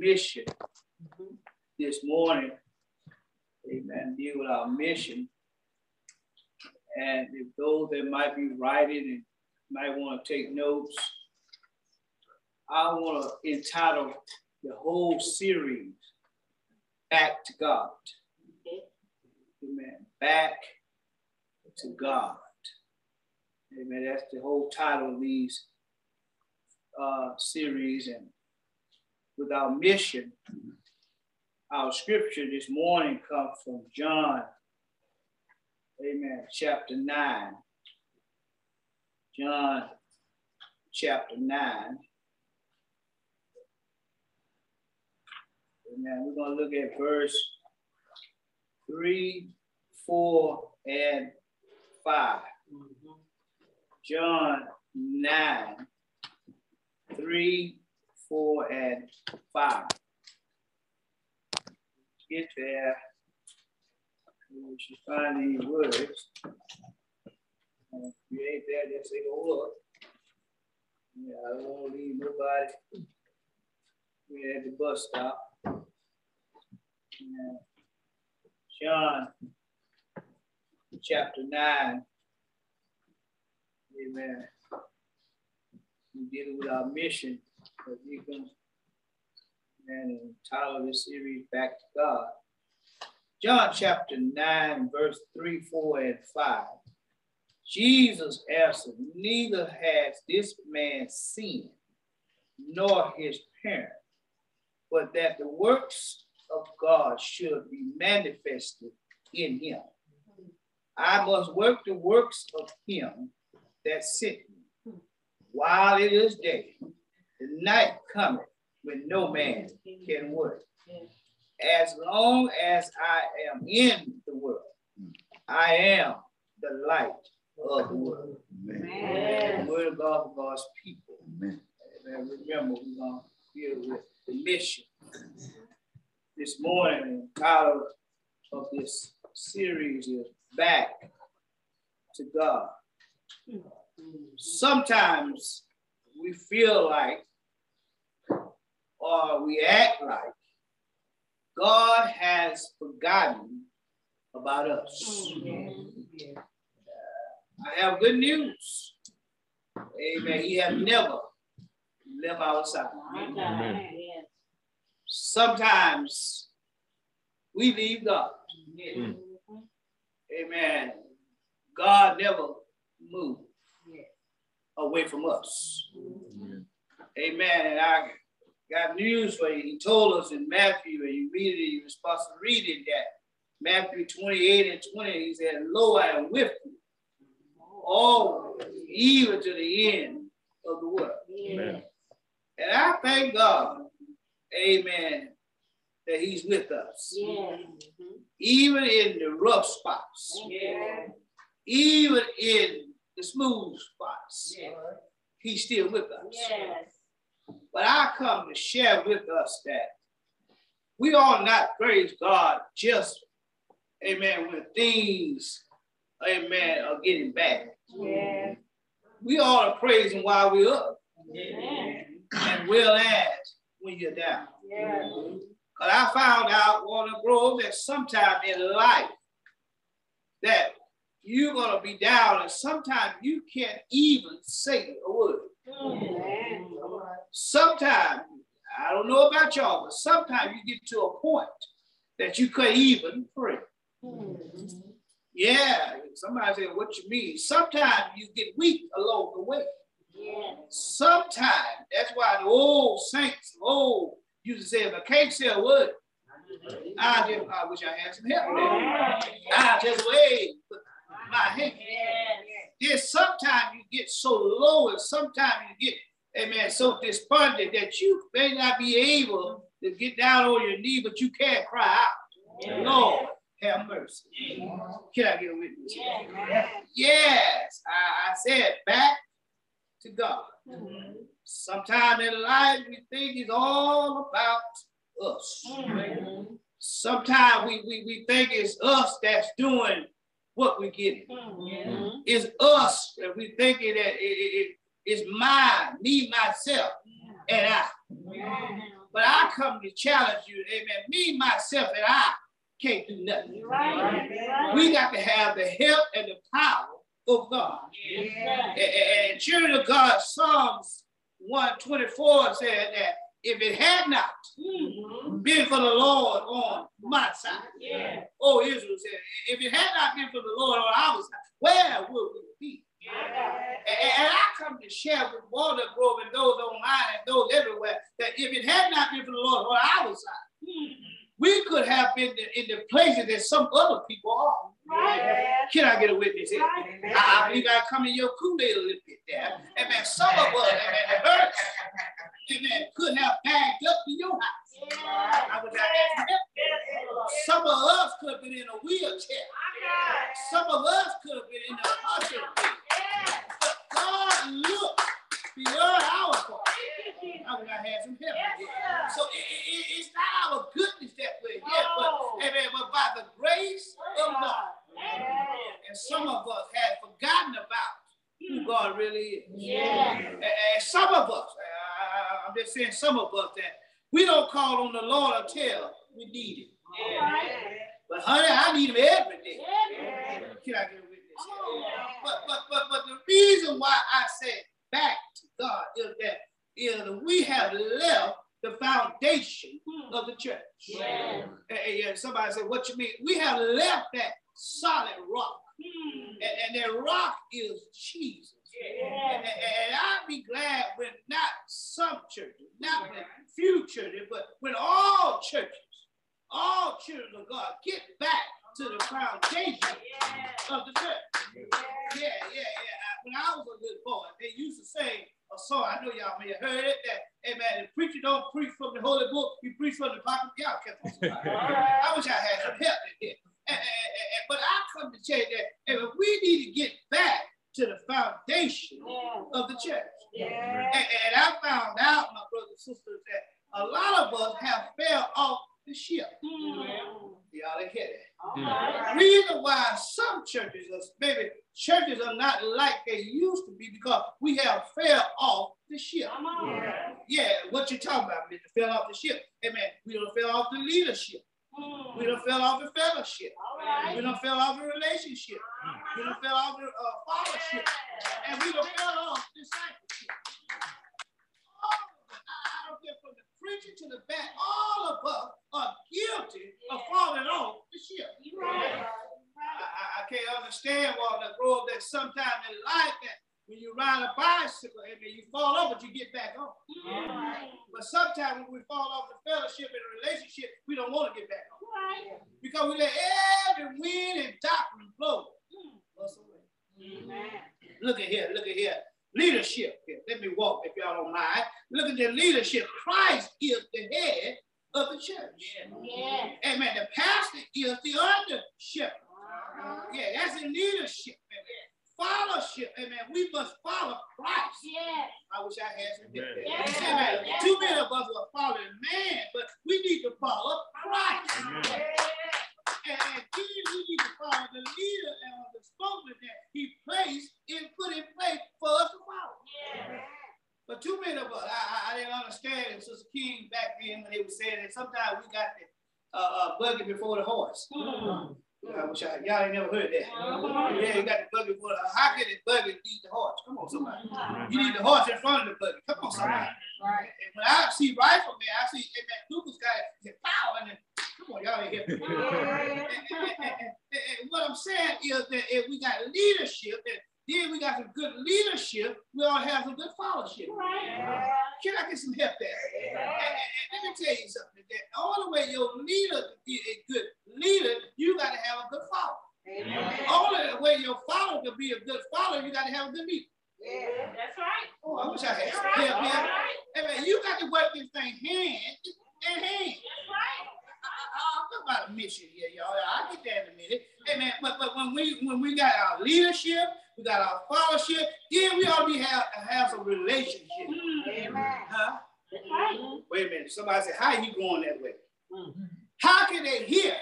Mission this morning. Amen. Deal with our mission. And if those that might be writing and might want to take notes, I want to entitle the whole series Back to God. Amen. Back to God. Amen. That's the whole title of these uh, series. And with our mission, our scripture this morning comes from John, amen, chapter 9. John chapter 9. Amen. We're going to look at verse 3, 4, and 5. Mm-hmm. John 9, 3, 4, and 5. Get there. We should find these words. If you ain't there, just say, oh, hold up. Yeah, I don't want to leave nobody. We're at the bus stop. John chapter 9. Amen. We're dealing with our mission as deacons and entitled this series Back to God. John chapter 9, verse 3, 4, and 5. Jesus answered, Neither has this man sinned, nor his parents, but that the works of God should be manifested in him. I must work the works of him that sent me while it is day. The night cometh when no man can work. As long as I am in the world, I am the light of the world. Amen. The word of God for God's people. Amen. Amen. Remember, we're going to deal with the mission this morning. The title of this series is Back to God. Hmm. Sometimes we feel like or we act like God has forgotten about us. Uh, I have good news. Amen. He has never left our side. Amen. Sometimes we leave God. Mm. Amen. God never moved away from us. Amen. Amen. And I got news for you. He told us in Matthew, and you read it, you're supposed to read it that Matthew 28 and 20, he said, Lo, I am with you all even to the end of the world. Amen. And I thank God, amen, that he's with us. Yeah. Even in the rough spots. Yeah. Even in the smooth spots. Yeah. He's still with us. Yes. But I come to share with us that we are not praise God just, amen, when things, amen, are getting bad. Yeah. We ought to praise Him while we're up. Amen. And well as when you're down. Yeah. But I found out, Walnut Grove, that sometime in life that you're going to be down and sometimes you can't even say a word. Sometimes, I don't know about y'all, but sometimes you get to a point that you couldn't even pray. Mm-hmm. Yeah, somebody said, what you mean? Sometimes you get weak along the way. Yeah. Sometimes, that's why the old saints, old used to say, if I can't say a word, I just I wish I had some help. I just wave my hand. Then sometimes you get so low, and sometimes you get, amen, so despondent that you may not be able to get down on your knee, but you can't cry out. Yeah. Lord, have mercy. Can I get a witness? Yeah. Yes, I, I said back to God. Mm-hmm. Sometime in life, we think it's all about us. Mm-hmm. Sometimes we, we, we think it's us that's doing what we're getting. Mm-hmm. It's us that we thinking that it, it, it's mine, me, myself, and I. But I come to challenge you, amen. Me, myself, and I can't do nothing. Right. We got to have the help and the power of God. Yeah. And, and children of God, Psalms 124 said that if it had not mm-hmm. been for the Lord on my side, yeah. oh Israel said, if it had not been for the Lord on our side, where would we be? And, and, I come to share with Walnut Grove and those online and those everywhere that if it had not been for the Lord on our side, we could have been in the places that some other people are. Right. Can I get a witness here? Right. I, believe I come in your Kool-Aid a little bit there. And man, some of us, it hurts. And man, could have bagged up to your house. Yeah. I was out Some of us could have been in a wheelchair. Some of us could have been in the hospital. But God looked beyond our fault. I would have had some help. So it, it, it's not our goodness that we're here, but, amen, but by the grace of God. And some of us have forgotten about who God really is. And, and some of us, I, I'm just saying some of us that we don't call on the Lord until we need him. Yeah. But honey, I need him every day. Yeah. Can I get a witness? But, but, but, but the reason why I said back to God is that is we have left the foundation of the church. Yeah. And, and somebody said, what you mean? We have left that solid rock. Hmm. And, and that rock is Jesus. Yeah. And, and, I'd be glad when not some churches, not when few churches, but when all churches, all children of God get back to the foundation yeah. of the church. Yeah, yeah, yeah. When I was a little boy, they used to say a song. I know y'all may have heard it. That, hey man, the preacher don't preach from the holy book. You preach from the pocket. Y'all kept on. I wish I had some help in here but I come to tell you that if we need to get back to the foundation yeah. of the church. Yeah. And, and, I found out, my brothers and sisters, that a lot of us have fell off the ship. Mm. Y'all didn't hear that. Mm. Reason why some churches, maybe churches are not like they used to be because we have fell off the ship. Yeah. yeah, what you talking about, Mr. Fell off the ship. Hey man, we don't fell off the leadership. Mm. We don't fell off in fellowship. Right. We don't fell off in relationship. Mm. We don't fell off in uh, fellowship. And we don't fell off discipleship. All I don't care from the preacher to the back, all of us are guilty of falling off the ship. Right. I, I, can't understand why the Grove that sometimes in life that when you ride a bicycle, and you fall off, but you get back on. Yeah. But sometimes when we fall off the fellowship and relationship, we don't want to get back on. Right. Because we let every wind and doctrine blow us away. Amen. Look at here, look at here. Leadership. Here. Let me walk if y'all don't mind. Look at the leadership. Christ is the head of the church. Yeah. Amen. The pastor is the under shepherd. Uh-huh. Yeah, that's the leadership. Amen fellowship. Amen. We must follow Christ. Yes. I wish I had some yes. Amen. Yes. Too many of us are following man, but we need to follow Christ. Yes. And, and then we need to follow the leader and the spokesman that he placed and put in place for us to follow. Yes. But too many of us, I, I, didn't understand it. Sister King back then when they were saying that sometimes we got the uh, uh, buggy before the horse. Mm-hmm. I wish I, y'all ain't never heard that. Uh-huh. Yeah, you got the buggy for the, how can the buggy lead the horse? Come on, somebody. You need the horse in front of the buggy. Come on, somebody. Right. And when I see rifleman, I see, man, Lucas got it, power, and then, come on, y'all ain't here. and, and, and, and, what I'm saying is that if we got leadership, and then we got some good leadership, we all have some good fellowship. Right. Can I get some help there? Yeah. let me tell you something. That all the way your leader can be a good leader, you got to have a good follower. Amen. Only way your follower can be a good follower, you got to have a good leader. Yeah, that's right. Oh, I wish I had some help here. Hey, man, you got to work this thing hand in hand. That's right. I'll talk about a mission here, y'all. I'll get there in a minute. Hey man, but, but when we when we got our leadership, we got our fellowship, then we ought to be have, have some relationship. Mm-hmm. Amen. Huh? Right. Wait a minute. Somebody said, How are you going that way? Mm-hmm. How can they hear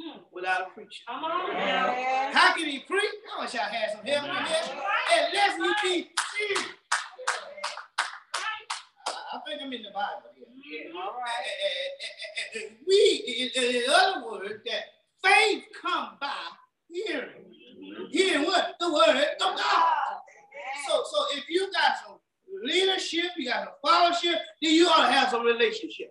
hmm. without a preacher? Come on. Yeah. How can he preach? I wish I had some help in here. Unless you be serious. I think I'm in the Bible here. Yeah. All right. We, in other words, that faith come by hearing. Hearing what? The word eh? of God. So, so if you got some leadership, you got some fellowship, then you ought to have some relationship.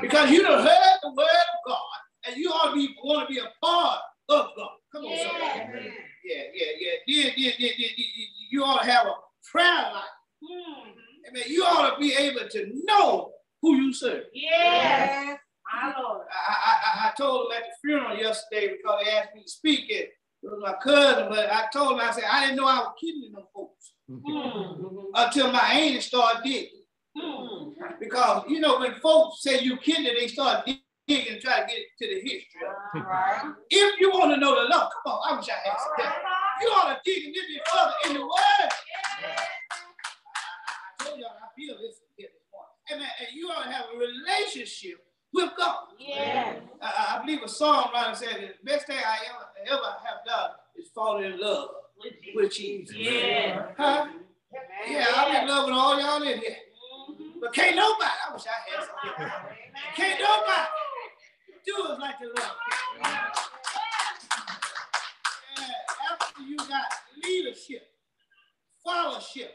Because you don't heard the word of God, and you ought to be want to be a part of God. Come on, somebody. Yeah, yeah, yeah. Then, then, then, then, you ought to have a prayer life. Mm-hmm. I mean, you ought to be able to know who you serve. Yes. My Lord. I, I, I told them at the funeral yesterday because they asked me to speak it. It was my cousin, but I told him, I said, I didn't know I was kidding them folks mm-hmm. until my auntie started digging. Mm-hmm. Because, you know, when folks say you kidding, they start digging and try to get to the history. Right. If you want to know the law, come on, I wish I had some help. You ought to dig a little bit further in the word. Yeah told y'all I feel this here this morning. And, and you ought to have a relationship with God. I, believe a songwriter said the best thing I ever, ever have done is fall in love with Jesus. Yeah. Huh? Yeah, I'm in love with all y'all in here. Mm-hmm. But can't nobody, I wish I had something. Can't nobody do it like the Lord. Yeah, after you got leadership, fellowship,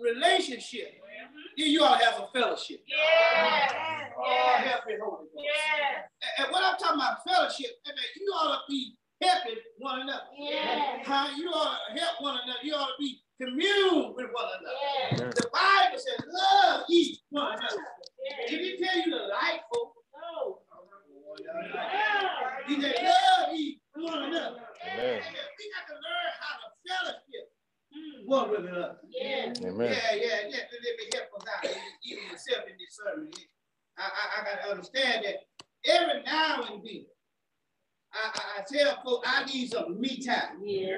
relationship, then you ought to have a fellowship. Yeah. Oh, help me, Holy Ghost. Yeah. And, and what I'm talking about fellowship, you ought to be helping one another. Yeah. Huh? You ought to help one another. You ought to be commune with one another. Yeah. The Bible says, love each one another. Yeah. Did he tell you to like folks? No. Oh. He said, love each one another. Yeah. We got to learn how to fellowship one with another. Yeah. Amen. Yeah, yeah, yeah. Let me help us out, even yourself in this sermon. I, I, I got to understand that every now and then, I, I, I tell folks I need some me time. Yeah.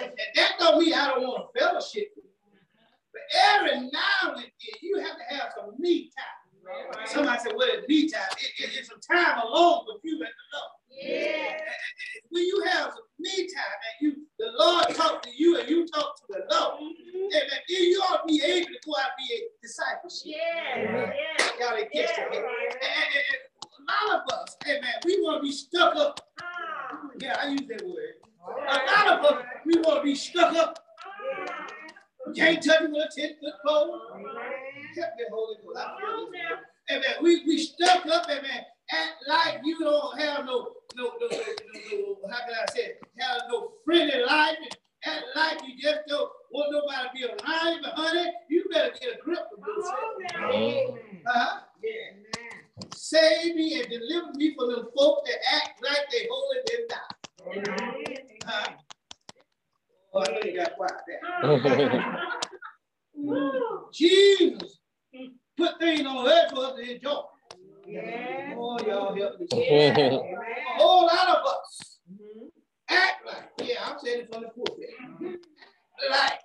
And that don't mean I don't want fellowship. But every now and then, you have to have some me time. Somebody said, what is me time? It, it, it's some time alone with you and the Lord. Yeah. When you have some me time and you the Lord talk to you and you talk to the Lord, mm-hmm. and then you ought to be able to go out and be a discipleship. Yeah. yeah. Y'all ain't catch yeah. that. And, and, and, a lot of us, hey man, we want to be stuck up. Ah. Yeah, I use that word. A lot of us, we want to be stuck up. You can't touch me with a 10 foot pole. Help me, Holy Ghost. I feel this. Hey man, we, we stuck up, hey man, act like you don't have no, no, no, no, no, how can I say, have no friendly life, and act like you just don't want nobody to be around you, but honey, you better get a grip of this. Uh-huh. Yeah. Save me and deliver me from them folk that act like they holy and die. Uh-huh. Oh, I know you got quiet there. Jesus put things on earth for us to enjoy. Yeah. Oh, y'all help me. Yeah. a whole lot of us mm-hmm. act like, yeah, I'm saying it from the pulpit. Like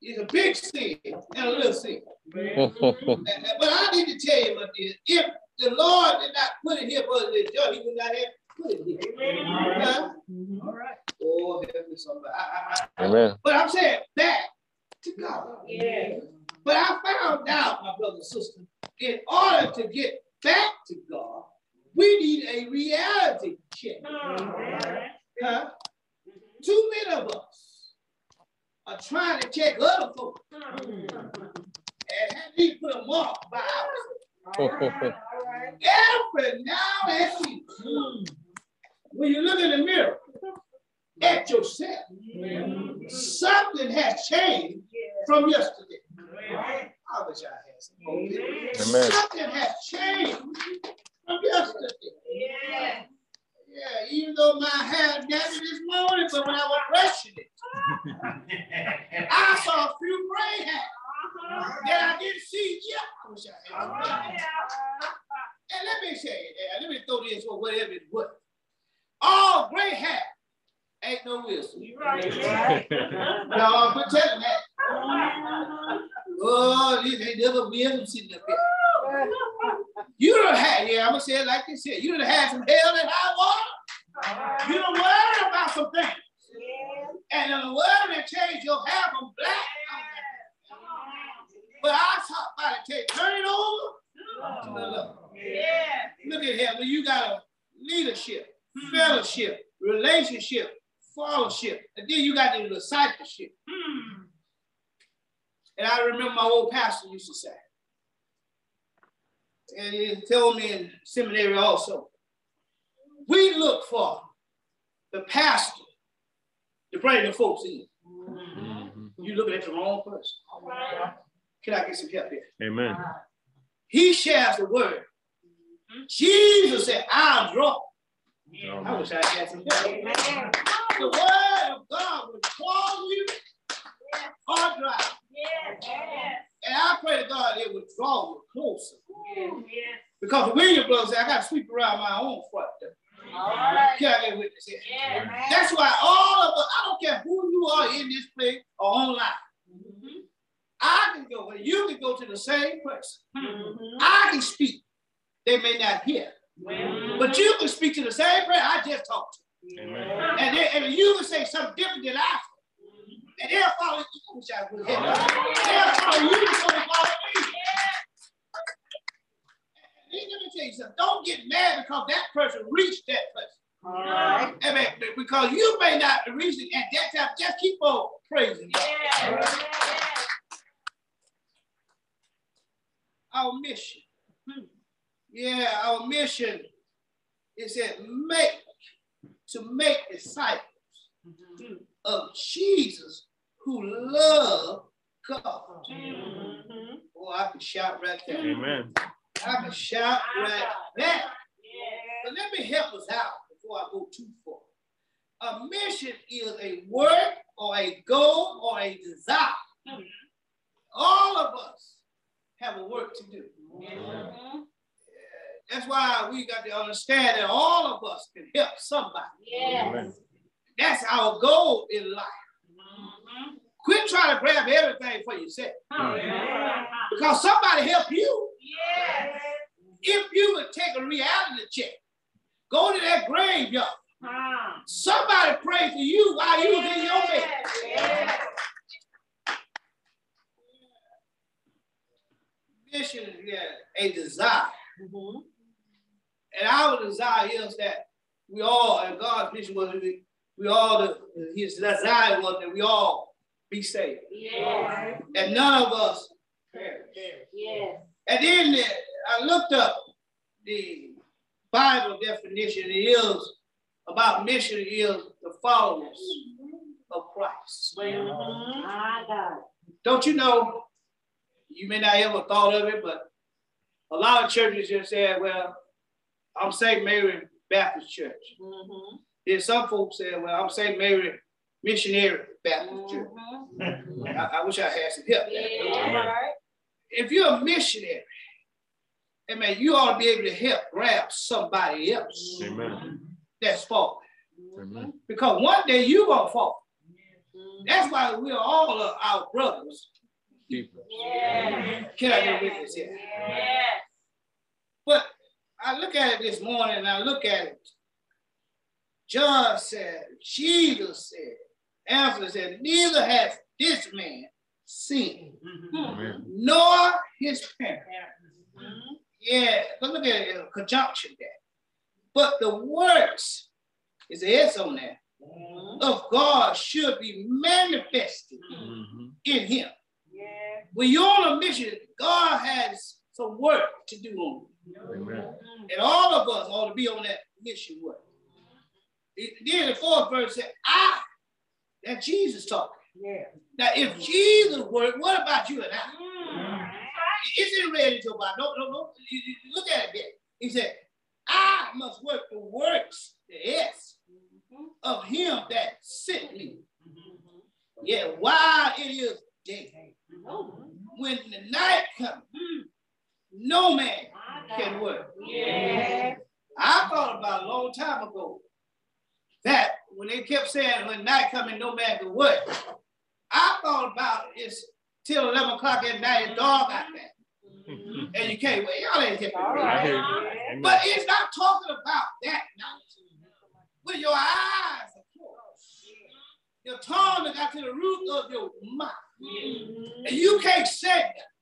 it's a big sin and a little sin. Mm-hmm. but I need to tell you what this. If the Lord did not put it here for us to enjoy, he would not have put it here. Huh? Mm-hmm. All right. Oh, help me somebody. I, I, I, Amen. But I'm saying back to God. Yeah. But I found out, my brother sister, in order to get back to God, we need a reality check. Huh? Too many of us are trying to check other folks and have me put a mark by ours. Every now and then, when you look in the mirror at yourself, something has changed from yesterday. I wish I had Amen. Something has changed from yesterday. Yeah. Yeah, even though my hair nappy this morning, but when I was brushing it, I saw a few gray hairs uh-huh. that I didn't see yet. I wish I had. Uh-huh. And let me say, let me throw this or whatever it was. All gray hair ain't no wisdom. Right. no, quit telling that. Uh-huh. Oh, this ain't never wisdom sitting up here. You don't have, yeah, I'm gonna say it like this here. You don't have some hell and high water. You don't worry about some things. And in the world, they change your hair from black. But I talk about it, take, turn it over. Yeah. look at here. When you got a leadership, fellowship, relationship, fellowship, and then you got the discipleship. And I remember my old pastor used to say, and he told me in seminary also, we look for the pastor to bring the folks in. Mm-hmm. You're looking at the wrong person. Can I get some help here? Amen. He shares the word. Jesus said, I'll draw. I wish I had some help. The word of God will call you or dry. And I pray to God it would draw you closer. Because the William brother said, I got to sweep around my own front door. Right. Can I witness here? Yeah, That's why all of us, I don't care who you are in this place or online. Mm-hmm. I can go, you can go to the same person. Mm-hmm. I can speak. They may not hear. Mm-hmm. But you can speak to the same person I just talked to. And, they, and you can say something different than I and they'll follow you. They'll follow you before they follow me. Let me tell you something. Don't get mad because that person reached that place. All right. I mean, because you may not reach it at that time. Just keep on praising God. Yeah. Our mission. Hmm. Yeah, our mission is that make to make disciples mm-hmm. Of Jesus who love God. Mm-hmm. Oh, I can shout right there. Amen. I can shout right there. But let me help us out before I go too far. A mission is a work or a goal or a desire. Mm-hmm. All of us have a work to do. Mm-hmm. That's why we got to understand that all of us can help somebody. Yes. That's our goal in life. Mm-hmm. Quit trying to grab everything for yourself. Mm-hmm. Because somebody help you. Yes. If you would take a reality check, go to that graveyard. Huh. Somebody pray for you while you was in your bed. Yes. Mission is yeah, a desire. Mm-hmm. And our desire is that we all, and God's mission was we, we all, his desire was that we all be saved. Yeah. And none of us perish. Yeah. And then I looked up the Bible definition. It is about mission is the followers of Christ. Mm-hmm. Don't you know? You may not ever thought of it, but a lot of churches just said, well, I'm St. Mary Baptist Church. Mm-hmm. Then some folks say, well, I'm St. Mary Missionary Baptist mm-hmm. Church. I, I, wish I had some help. Yeah. If you're a missionary, I mean, you ought to be able to help grab somebody else Amen. that's falling. Amen. Because one day you're going to fall. That's why we're all of our brothers. Yeah. Can I get with this here? Yeah. But I look at it this morning and I look at it. John said, Jesus said, answer said, neither has this man seen, mm-hmm. nor his parents. Mm-hmm. Yeah, but look at it in a conjunction there. But the works is the S on there mm-hmm. of God should be manifested mm-hmm. in him. Yeah. When you're on a mission, God has some work to do on you. Amen. And all of us ought to be on that mission work. Then the fourth verse said, I, that Jesus talking. Yeah. Now, if Jesus worked, what about you and I? Mm. It's in red in your Bible. No, no, no. Look at it there. He said, I must work the works, the S, mm-hmm. of him that sent me. Mm-hmm. Yeah, while it is day. When the night comes, no man can work. Yeah. I thought about a long time ago that when they kept saying when night coming, no matter what. I thought about it's till 11 o'clock at night, it's dark out there. and you can't wait. Y'all ain't getting right. But it's not talking about that night. With your eyes are closed, your tongue got to the root of your mouth. Mm-hmm. And you can't say that.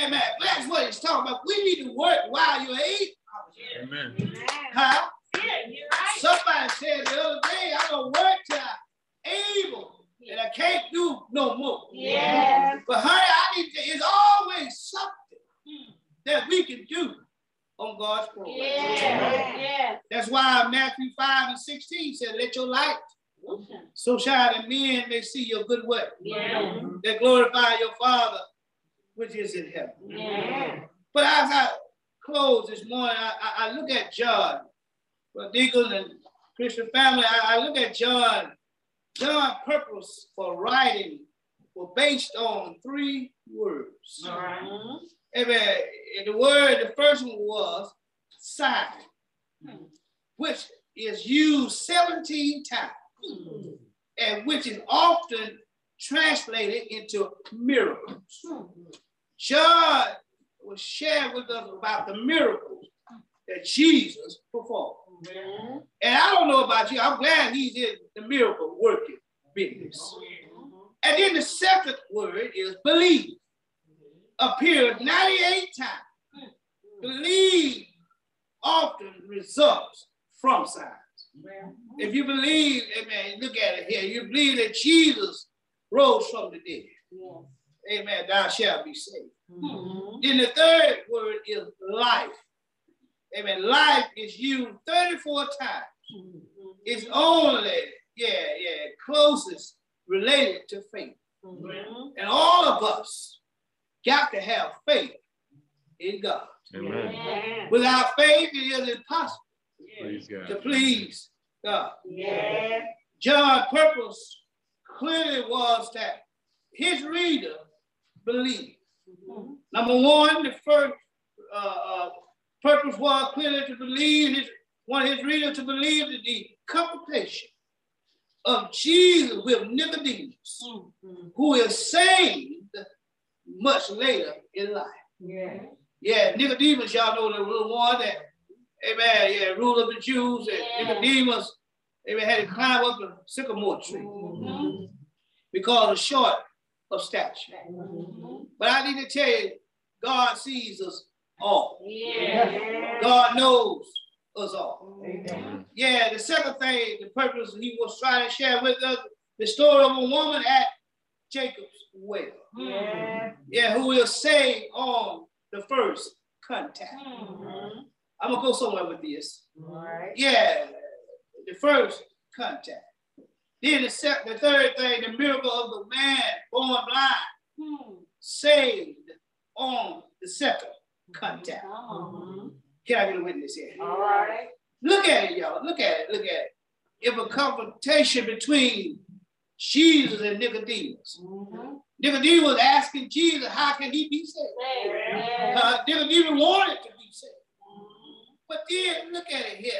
Amen. That's what it's talking about. We need to work while you're able. Amen. Huh? Somebody said the other day, I'm going to work till I'm able and I can't do no more. Yeah. But honey, I need to, it's always something that we can do on God's program. Yeah. yeah. That's why Matthew 5 and 16 said, let your light so shine that men may see your good work. Yeah. That glorify your Father which is in heaven. Yeah. But as I close this morning, I, I, I look at John, well, Deacon and Christian family, I, I look at John. John's purpose for writing were based on three words. Uh-huh. Amen. And the word, the first one was sign, hmm. which is used 17 times, hmm. and which is often translated into miracles. Hmm. John was sharing with us about the miracles that Jesus performed. And I don't know about you, I'm glad he's in the miracle working business. And then the second word is believe. Appeared 98 times. Believe often results from signs. If you believe, amen, look at it here. You believe that Jesus rose from the dead. Amen. Thou shalt be saved. Mm-hmm. Then the third word is life. Amen. Life is used 34 times. Mm-hmm. It's only, yeah, yeah, closest related to faith. Mm-hmm. And all of us got to have faith in God. Amen. Without faith, it is impossible please to please God. Yeah. John's purpose clearly was that his reader believe. Mm-hmm. Number one, the first uh, uh, purpose was clearly to believe, his, want his reader to believe that the confrontation of Jesus with Nicodemus, mm-hmm. who is saved much later in life. Yeah. Yeah, Nicodemus, y'all know the little one that, amen, yeah, ruler of the Jews, and yeah. Nicodemus, amen, had to climb up a sycamore tree mm-hmm. because of short of stature. Mm-hmm. But I need to tell you, God sees us all. Yeah. God knows us all. Amen. Yeah, the second thing, the purpose he was trying to share with us, the story of a woman at Jacob's well. Yeah. Yeah, who will say on the first contact. Mm-hmm. I'm gonna go somewhere with this. All right. Yeah, the first contact. Then the, second, the third thing, the miracle of the man born blind, hmm. saved on the second contact. Uh-huh. Can I get a witness here? All right. Look at it, y'all. Look at it. Look at it. If a confrontation between Jesus and Nicodemus. Mm-hmm. Nicodemus was asking Jesus, how can he be saved? Uh, Nicodemus wanted to be saved. Mm-hmm. But then look at it here.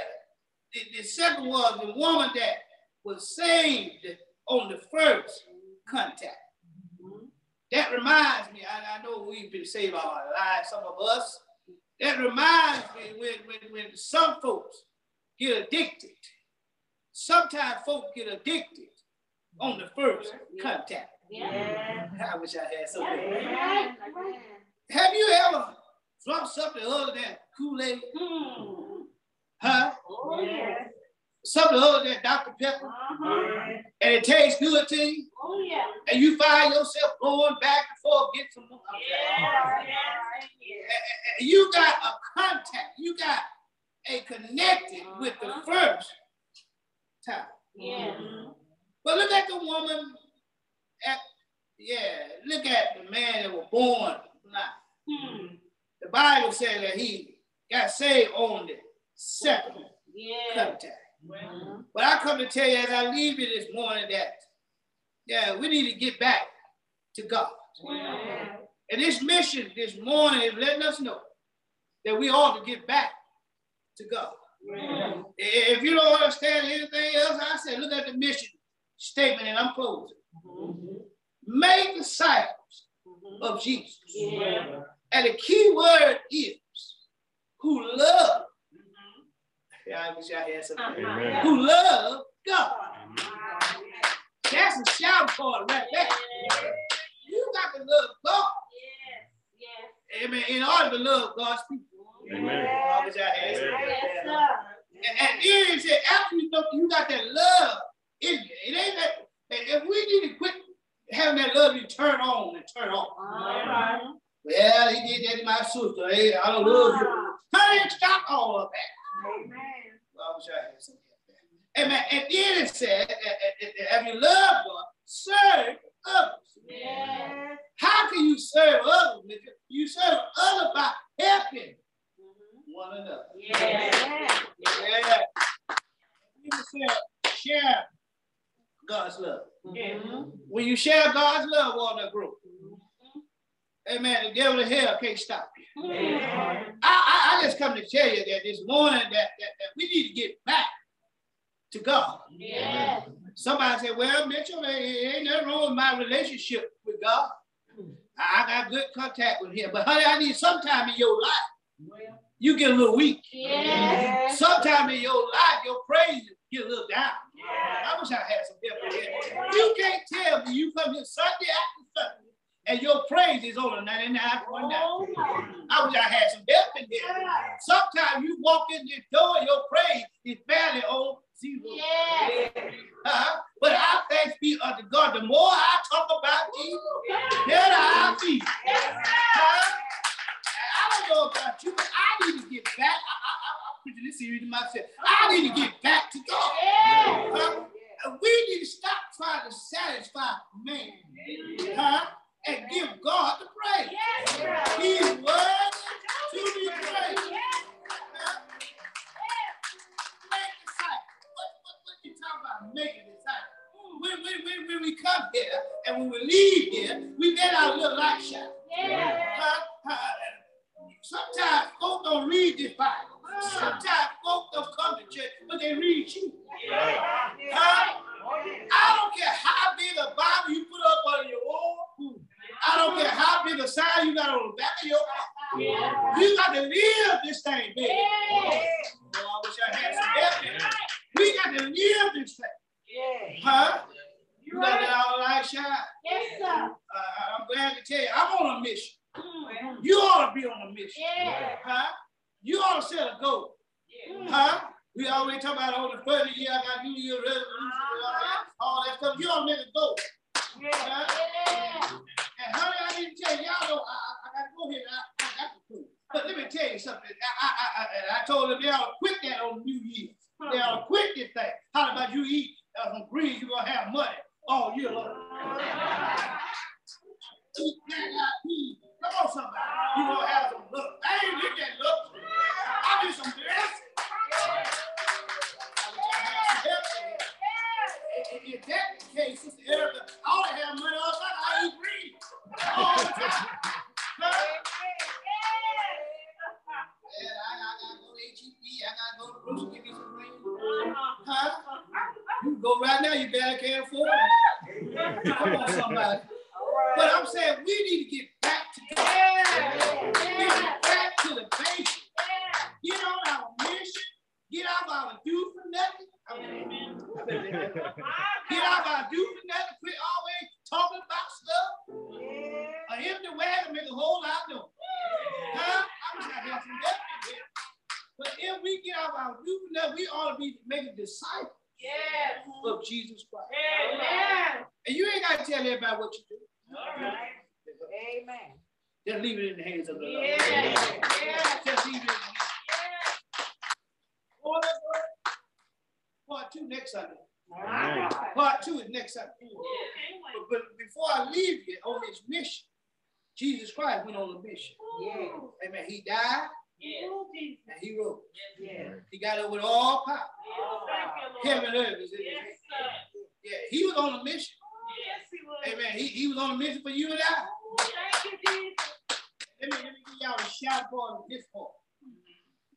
The, the second was the woman that was saved on the first contact. That reminds me, I, I know we've been saved all our lives, some of us. That reminds me when, when, when some folks get addicted. Sometimes folks get addicted on the first contact. Yeah. I wish I had something. Yeah. Have you ever drunk something other than Kool-Aid? Hmm. Huh? Oh, yeah something other than Dr. Pepper, uh-huh. and it tastes good to you. Oh, yeah. And you find yourself going back and forth, get some more. Yeah. yeah. You got a contact, you got a connected uh-huh. with the first time. Yeah. But look at the woman at yeah, look at the man that was born blind. Hmm. The Bible said that he got saved on the second yeah. contact. But I come to tell you as I leave you this morning that Yeah, we need to get back to God. And this mission this morning is letting us know that we ought to get back to God. If you don't understand anything else, I said, look at the mission statement, and I'm closing. Mm-hmm. Make disciples mm-hmm. of Jesus. Yeah. And the key word is who love. Yeah, I wish I had something. Uh-huh. Who love God. That's a shout card right there. You got to love God. Yes. Yes. Amen. In order to love God's people. Amen. I wish I had something. And, and then it said, after you know you got that love in you, it ain't that. If we need to quit having that love, you turn on and turn off. Uh-huh. Well, he did that to my sister. Hey, I don't love you. Honey, stop all of that. Amen. Wish I had something. Amen. And then it said, if you love God, serve others. Yes. How can you serve others? You serve others by helping one another. Yeah. Yeah. Share God's love. Mm-hmm. When you share God's love on the group, mm-hmm. amen, the devil of hell can't stop. I, I, I, just come to tell you that this morning that, that, that we need to get back to God. Somebody said, well, Mitchell, ain't nothing wrong with my relationship with God. I got good contact with him. But honey, I need some time in your life. You get a little weak. Yeah. Sometime in your life, your praise get a little down. I wish I had some help. You can't tell me you come here Sunday after Sunday and your praise is a 99.9. Oh, I wish I had some depth in here. Sometimes you walk in the door, your praise is barely on zero. Yeah. Uh, but I thanks be unto God. The more I talk about Jesus, the better I feel. I don't know about you, but I need to get back. I, I, I, I'm preaching this series to myself. I need to get back to God. Yeah. Uh, we need to stop trying to satisfy man. Huh? And give God the praise. Yes, He's worthy to be praised. Yes. What, what, what you talking about making disciples? When, when, when, when we come here and when we leave here, we get our little light shine. Yeah. Sometimes folks don't read this Bible. Sometimes folks don't come to church, but they read you. Yeah. Uh, I don't care how big a Bible you put up on your. I don't care how big a sign you got on the back of your. Yeah. You got to live this thing, baby. Yeah. Oh, I wish I had some help. We got to live this thing. Yeah. Huh? You got to all light shine. Yes, sir. Uh, I'm glad to tell you, I'm on a mission. Mm. You ought to be on a mission. Yeah. Huh? You ought to set a goal. Yeah. Huh? We always talk about on the 30 year, I got New Year resolution, uh-huh. all that stuff. You ought to make a goal. Yeah. Huh? yeah. And honey, I didn't tell y'all know I, I, got to go here. I, I got to prove. But let me tell you something. I, I, I, I told them they ought to quit that on New Year. They ought to quit this thing. How about you eat uh, some greens, you're going to have money all year long. eat that peas. Come on, somebody. You're going to have some look. I ain't get that look. I need some blessing. If that's the case, Sister Erica, I ought to have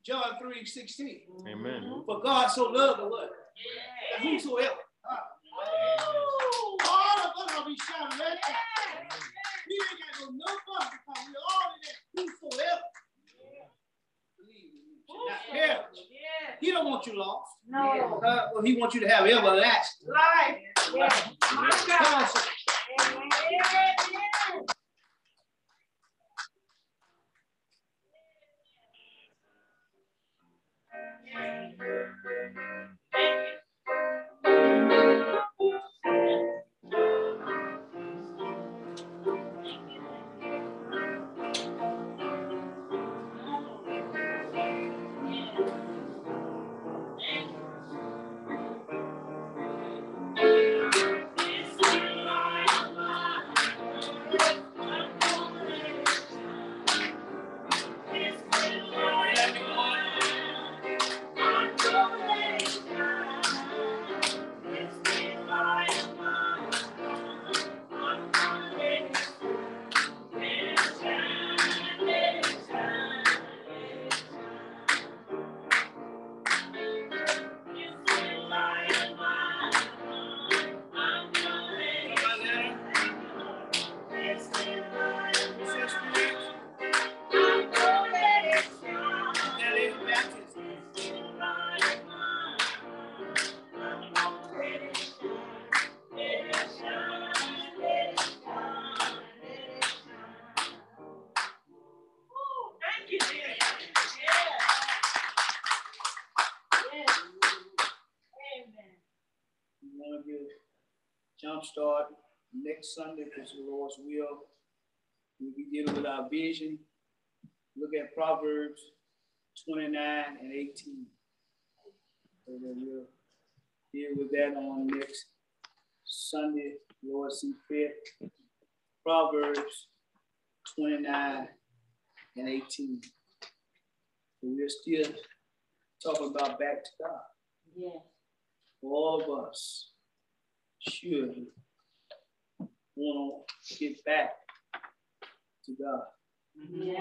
John 3 16. Amen. For God so loved the world that whosoever. uh, all of us will be shouting right now. We ain't got no no fun because we're all in that whosoever. Believe in me. should Not perish. Yes. He don't want you lost. No. Uh, well, he wants you to have everlasting Life. Yes. Sunday because the Lord's will. We'll be dealing with our vision. Look at Proverbs 29 and 18. So then we'll deal with that on next Sunday, Lord see fit. Proverbs 29 and 18. So we're still talking about back to God. Yes. all of us should want to get back to God. Yeah.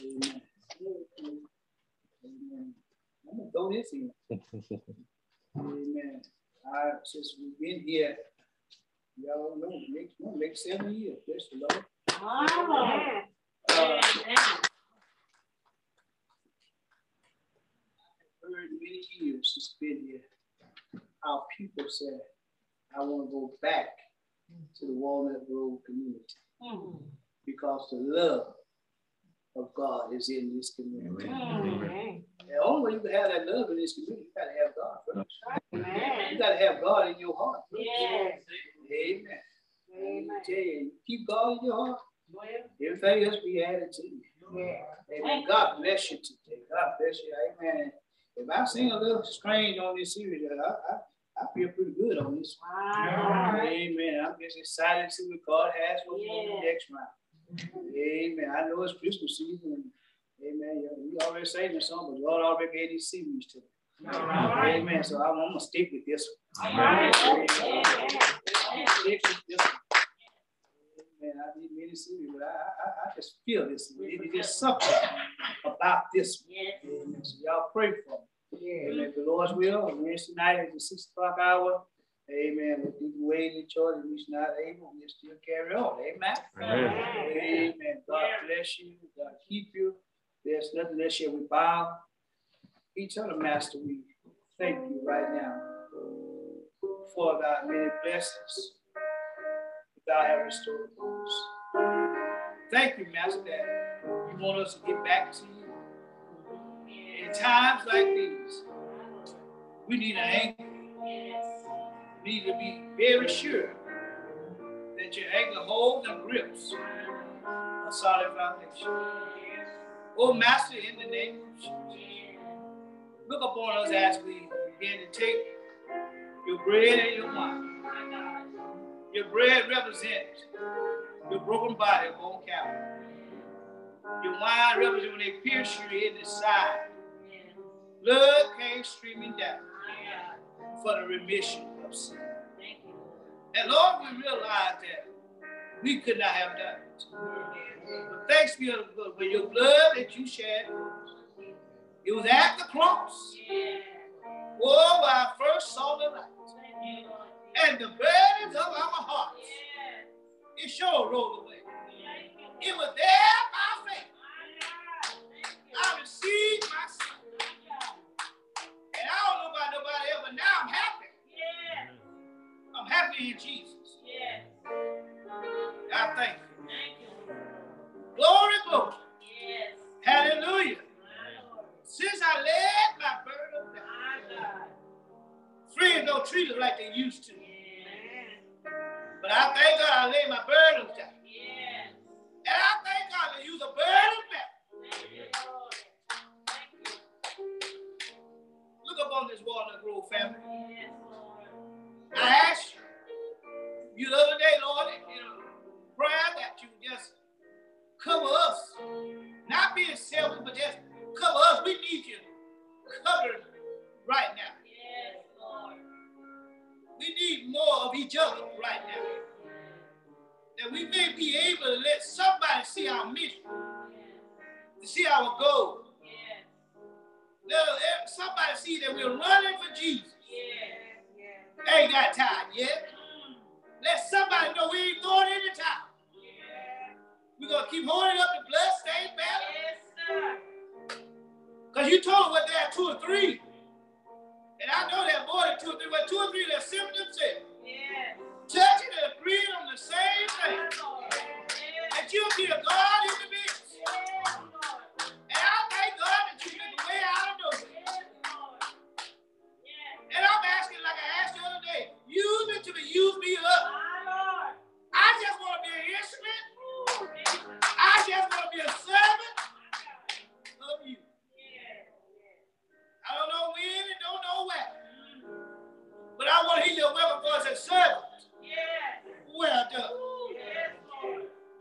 Amen. Amen. I'm gonna throw this in. Amen. I since we've been here, y'all know next month, next seven years. Bless the Lord. Wow. Uh, Amen. heard many years since been here, how people said, I want to go back to the Walnut Grove community Mm. because the love of God is in this community. Amen. The only way you can have that love in this community, you gotta have God first. You gotta have God in your heart. first. Yes. Amen. Amen. I tell you, you keep God in your heart, Well, everything else be added to you. yeah. Amen. God bless you today. God bless you. Amen. If I sing a little strange on this series, I, I, I feel pretty good on this. Wow. Amen. I'm just excited to see what God has for me Yeah. next round. Amen. I know it's Christmas season. Amen. We already sang the song, but God already gave these series to me. Amen. So I'm, I'm gonna stick with this one. All right. Amen. Yeah. Stick with this one. Amen. I need many series, but I, I, I just feel this. one. It- It's something about this one. Yes. Amen. So y'all pray for me. Yeah. Amen. If the Lord's will, and Wednesday night at the six o'clock hour. Amen. If you church and we're not able, we'll still carry on. Amen. Amen. Amen. God bless you. God keep you. There's nothing that shall we bow. Each other, Master, we thank you right now for thy many blessings that thou have restored to us. Thank you, Master, that you want us to get back to you. Times like these, we need an anchor. We need to be very sure that your anchor holds and grips a solid foundation. Oh, Master, in the name of Jesus, look upon us as we begin to take your bread and your wine. Your bread represents your broken body on Calvary. Your wine represents when they pierce you in the side. Blood came streaming down for the remission of sin. And Lord, we realize that we could not have done it. But thanks be unto God for your blood that you shed. It was at the cross. Oh, when I first saw the light. And the burdens of our hearts, it sure rolled away. It was there by faith. I received my. Nobody else, but now I'm happy. Yeah. I'm happy in Jesus. I thank you. Thank you. Glory, glory. Hallelujah. Since I laid my burden down, friends don't treat us like they used to. But I thank God I laid my burdens down. And I thank God that you the burden back. On this Walnut Grove family. I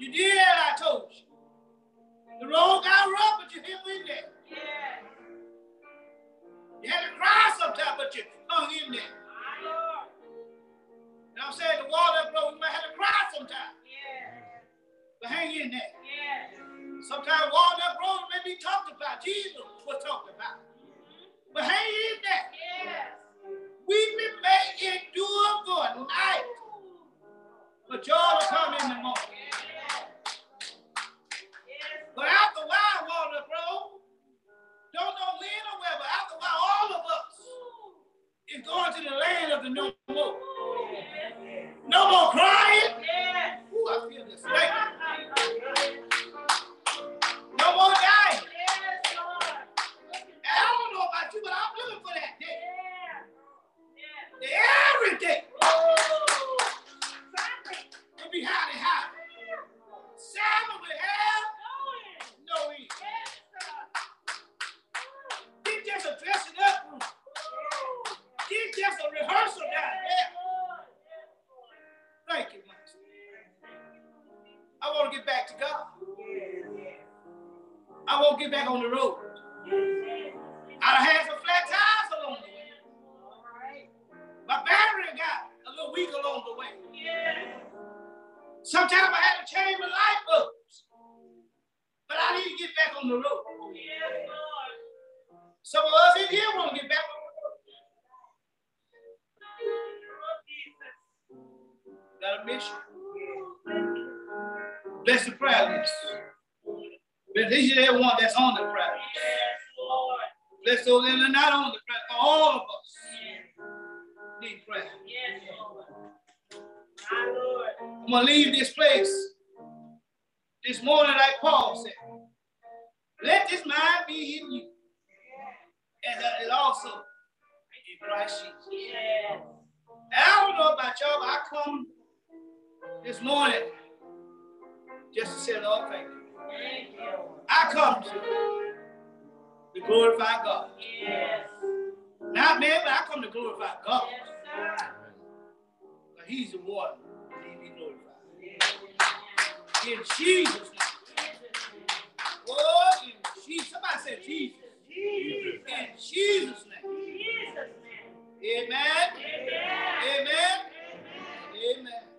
You did I told you. The road got rough, but you hit in there. You had to cry sometimes, but you hung in there. Now I'm saying the that broke, you might have to cry sometimes, but hang in there. Sometimes Walnut Road may be talked about. Jesus was talked about. But hang in there. Weeping may endure for a night, but joy will come in the morning. Going to the land of the no more. No more crying. Ooh, I feel this. Thank you. On the road. I done had some flat tires along the way. My battery got a little weak along the way. Sometimes I had to change my light bulbs. But I need to get back on the road. Some of us in here want to get back on the road. Got a mission. Bless the prayer list. Each and every one that's on the prayer. Bless those that are not on the prayer. For all of us need prayer. I'm gonna leave this place this morning, like Paul said. Let this mind be in you, and it also in Christ Jesus. I don't know about y'all, but I come this morning just to say, Lord, thank you. I come to, to glorify God. Yes. Not man, but I come to glorify God. But He's the one that needs to be glorified. In Jesus' name. Oh, in Jesus. Somebody said Jesus. In Jesus' name. Amen. Amen. Amen.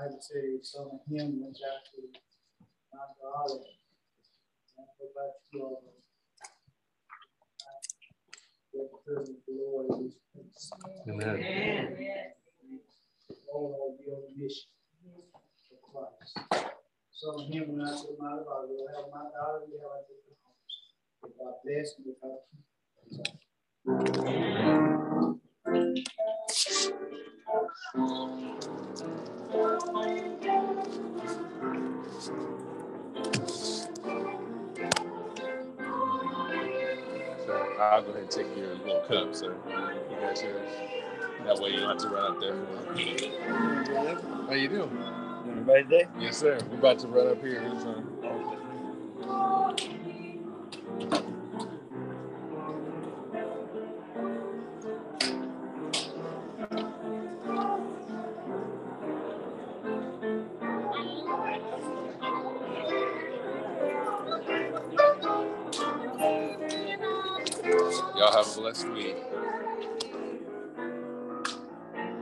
Bible says some of him went out to Mount Olive. And go back to your get the presence of the Lord in this place. Amen. All will be on the mission of Christ. Some of him went out to the Mount of We'll have Mount Olive, we have our different homes. If God bless and if God keep. So I'll go ahead and take your little cup, so you got yours. That way you don't have to run up there for it. How you doing? Everybody there? Yes, sir. We're about to run up here. So. A blessed week.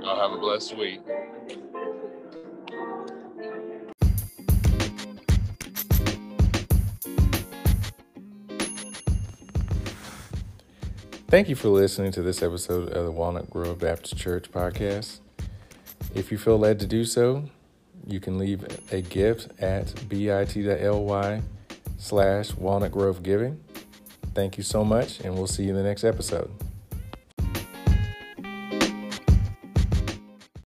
Y'all have a blessed week. Thank you for listening to this episode of the Walnut Grove Baptist Church podcast. If you feel led to do so, you can leave a gift at bit.ly slash walnut grove giving. Thank you so much, and we'll see you in the next episode.